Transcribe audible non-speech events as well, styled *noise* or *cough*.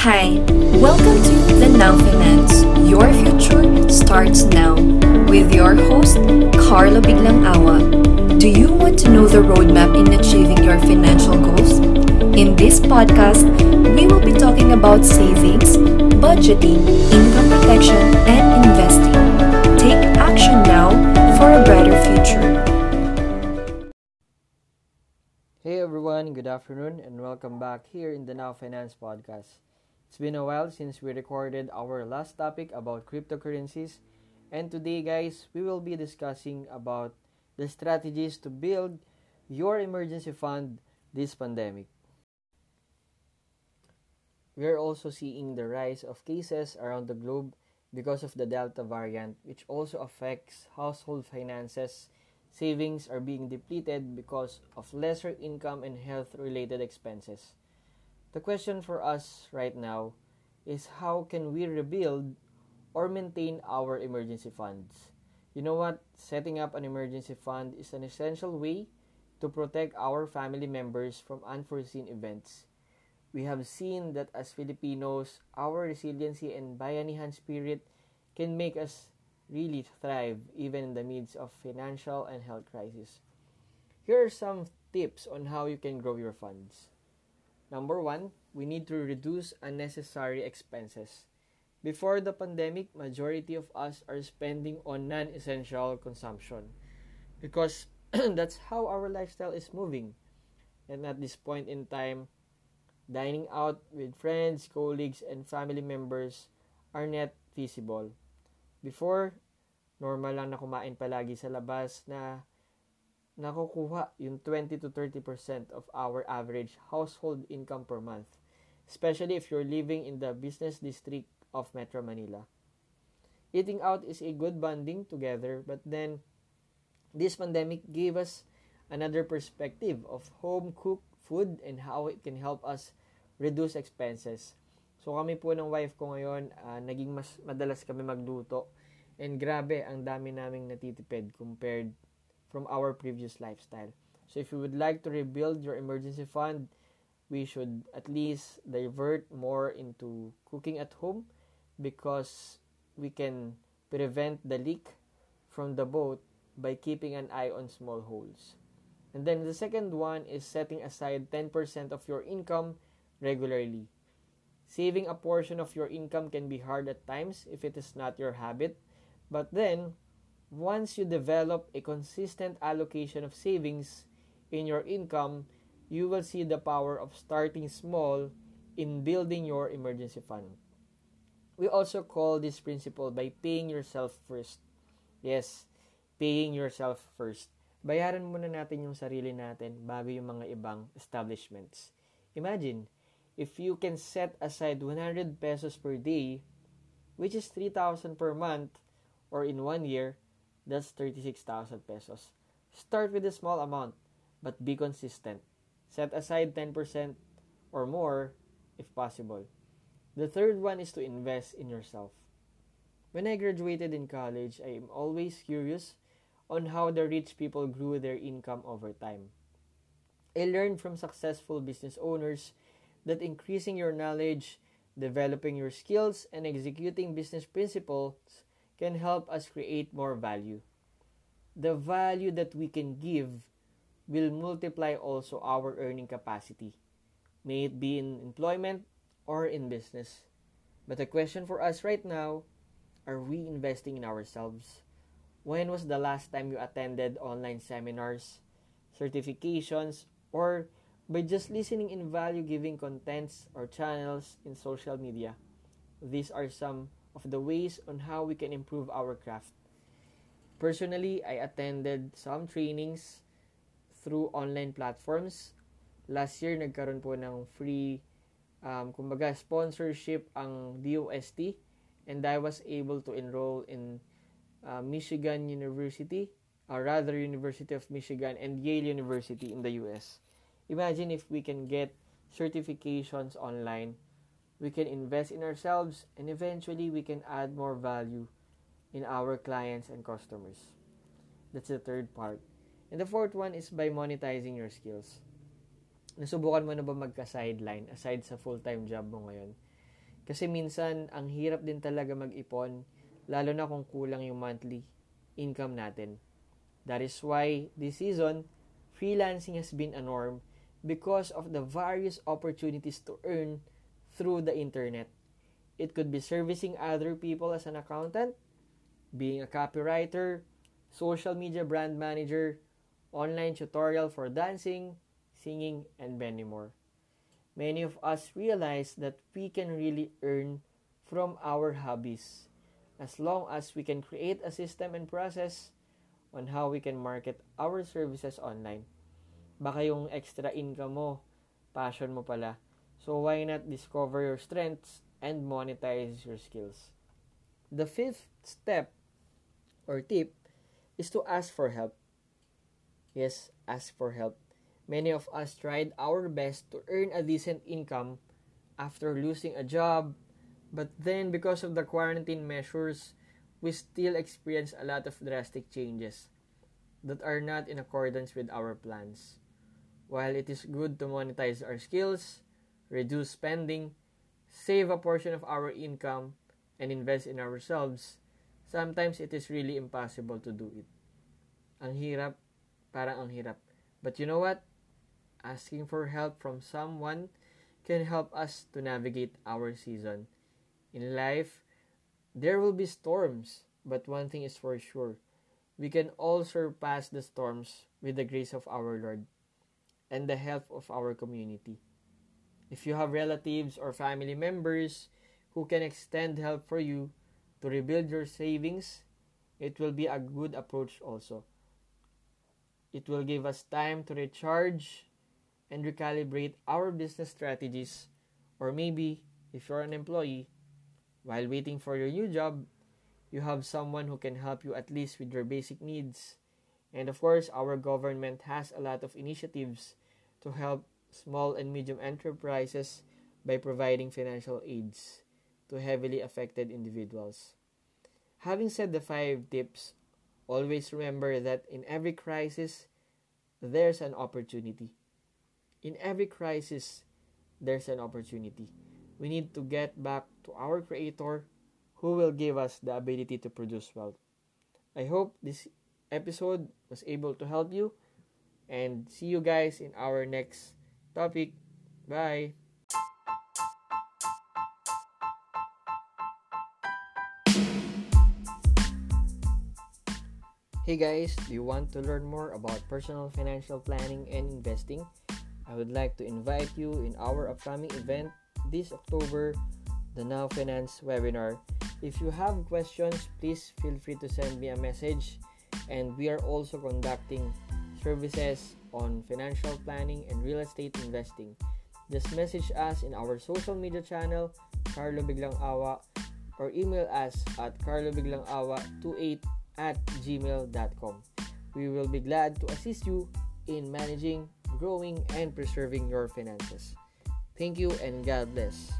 Hi, welcome to the Now Finance. Your future starts now with your host, Carlo Biglang Awa. Do you want to know the roadmap in achieving your financial goals? In this podcast, we will be talking about savings, budgeting, income protection, and investing. Take action now for a brighter future. Hey everyone, good afternoon, and welcome back here in the Now Finance podcast. It's been a while since we recorded our last topic about cryptocurrencies, and today, guys, we will be discussing about the strategies to build your emergency fund this pandemic. We are also seeing the rise of cases around the globe because of the Delta variant, which also affects household finances. Savings are being depleted because of lesser income and health related expenses. The question for us right now is how can we rebuild or maintain our emergency funds? You know what? Setting up an emergency fund is an essential way to protect our family members from unforeseen events. We have seen that as Filipinos, our resiliency and bayanihan spirit can make us really thrive even in the midst of financial and health crisis. Here are some tips on how you can grow your funds. Number one, we need to reduce unnecessary expenses. Before the pandemic, majority of us are spending on non-essential consumption because *clears throat* that's how our lifestyle is moving. And at this point in time, dining out with friends, colleagues, and family members are not feasible. Before, normal lang na kumain palagi sa labas na nakukuha yung 20 to 30% of our average household income per month, especially if you're living in the business district of Metro Manila. Eating out is a good bonding together, but then this pandemic gave us another perspective of home cooked food and how it can help us reduce expenses. So kami po ng wife ko ngayon, uh, naging mas madalas kami magluto. And grabe, ang dami naming natitipid compared from our previous lifestyle. So if you would like to rebuild your emergency fund, we should at least divert more into cooking at home because we can prevent the leak from the boat by keeping an eye on small holes. And then the second one is setting aside 10% of your income regularly. Saving a portion of your income can be hard at times if it is not your habit, but then once you develop a consistent allocation of savings in your income, you will see the power of starting small in building your emergency fund. We also call this principle by paying yourself first. Yes, paying yourself first. Bayaran muna natin yung sarili natin bago yung mga ibang establishments. Imagine, if you can set aside 100 pesos per day, which is 3,000 per month, or in one year, that's 36,000 pesos. Start with a small amount, but be consistent. Set aside 10% or more if possible. The third one is to invest in yourself. When I graduated in college, I am always curious on how the rich people grew their income over time. I learned from successful business owners that increasing your knowledge, developing your skills, and executing business principles can help us create more value. The value that we can give will multiply also our earning capacity, may it be in employment or in business. But the question for us right now are we investing in ourselves? When was the last time you attended online seminars, certifications, or by just listening in value giving contents or channels in social media? These are some of the ways on how we can improve our craft. Personally, I attended some trainings through online platforms. Last year, nagkaroon po ng free, um, kumbaga, sponsorship ang DOST and I was able to enroll in uh, Michigan University, or rather University of Michigan and Yale University in the US. Imagine if we can get certifications online we can invest in ourselves, and eventually we can add more value in our clients and customers. That's the third part. And the fourth one is by monetizing your skills. Nasubukan mo na ba magka-sideline aside sa full-time job mo ngayon? Kasi minsan, ang hirap din talaga mag-ipon, lalo na kung kulang yung monthly income natin. That is why this season, freelancing has been a norm because of the various opportunities to earn through the internet. It could be servicing other people as an accountant, being a copywriter, social media brand manager, online tutorial for dancing, singing, and many more. Many of us realize that we can really earn from our hobbies as long as we can create a system and process on how we can market our services online. Baka yung extra income mo, passion mo pala. So why not discover your strengths and monetize your skills? The fifth step or tip is to ask for help. Yes, ask for help. Many of us tried our best to earn a decent income after losing a job, but then because of the quarantine measures, we still experience a lot of drastic changes that are not in accordance with our plans. While it is good to monetize our skills, reduce spending, save a portion of our income, and invest in ourselves, sometimes it is really impossible to do it. Ang hirap, parang ang hirap. But you know what? Asking for help from someone can help us to navigate our season. In life, there will be storms, but one thing is for sure. We can all surpass the storms with the grace of our Lord and the help of our community. If you have relatives or family members who can extend help for you to rebuild your savings, it will be a good approach also. It will give us time to recharge and recalibrate our business strategies, or maybe if you're an employee, while waiting for your new job, you have someone who can help you at least with your basic needs. And of course, our government has a lot of initiatives to help small and medium enterprises by providing financial aids to heavily affected individuals. Having said the five tips, always remember that in every crisis, there's an opportunity. In every crisis, there's an opportunity. We need to get back to our Creator who will give us the ability to produce wealth. I hope this episode was able to help you and see you guys in our next topic. Bye. Hey guys, do you want to learn more about personal financial planning and investing? I would like to invite you in our upcoming event this October, the Now Finance webinar. If you have questions, please feel free to send me a message. And we are also conducting services on financial planning and real estate investing. Just message us in our social media channel, Carlo Biglang Awa, or email us at carlobiglangawa28 at gmail.com. We will be glad to assist you in managing, growing, and preserving your finances. Thank you and God bless.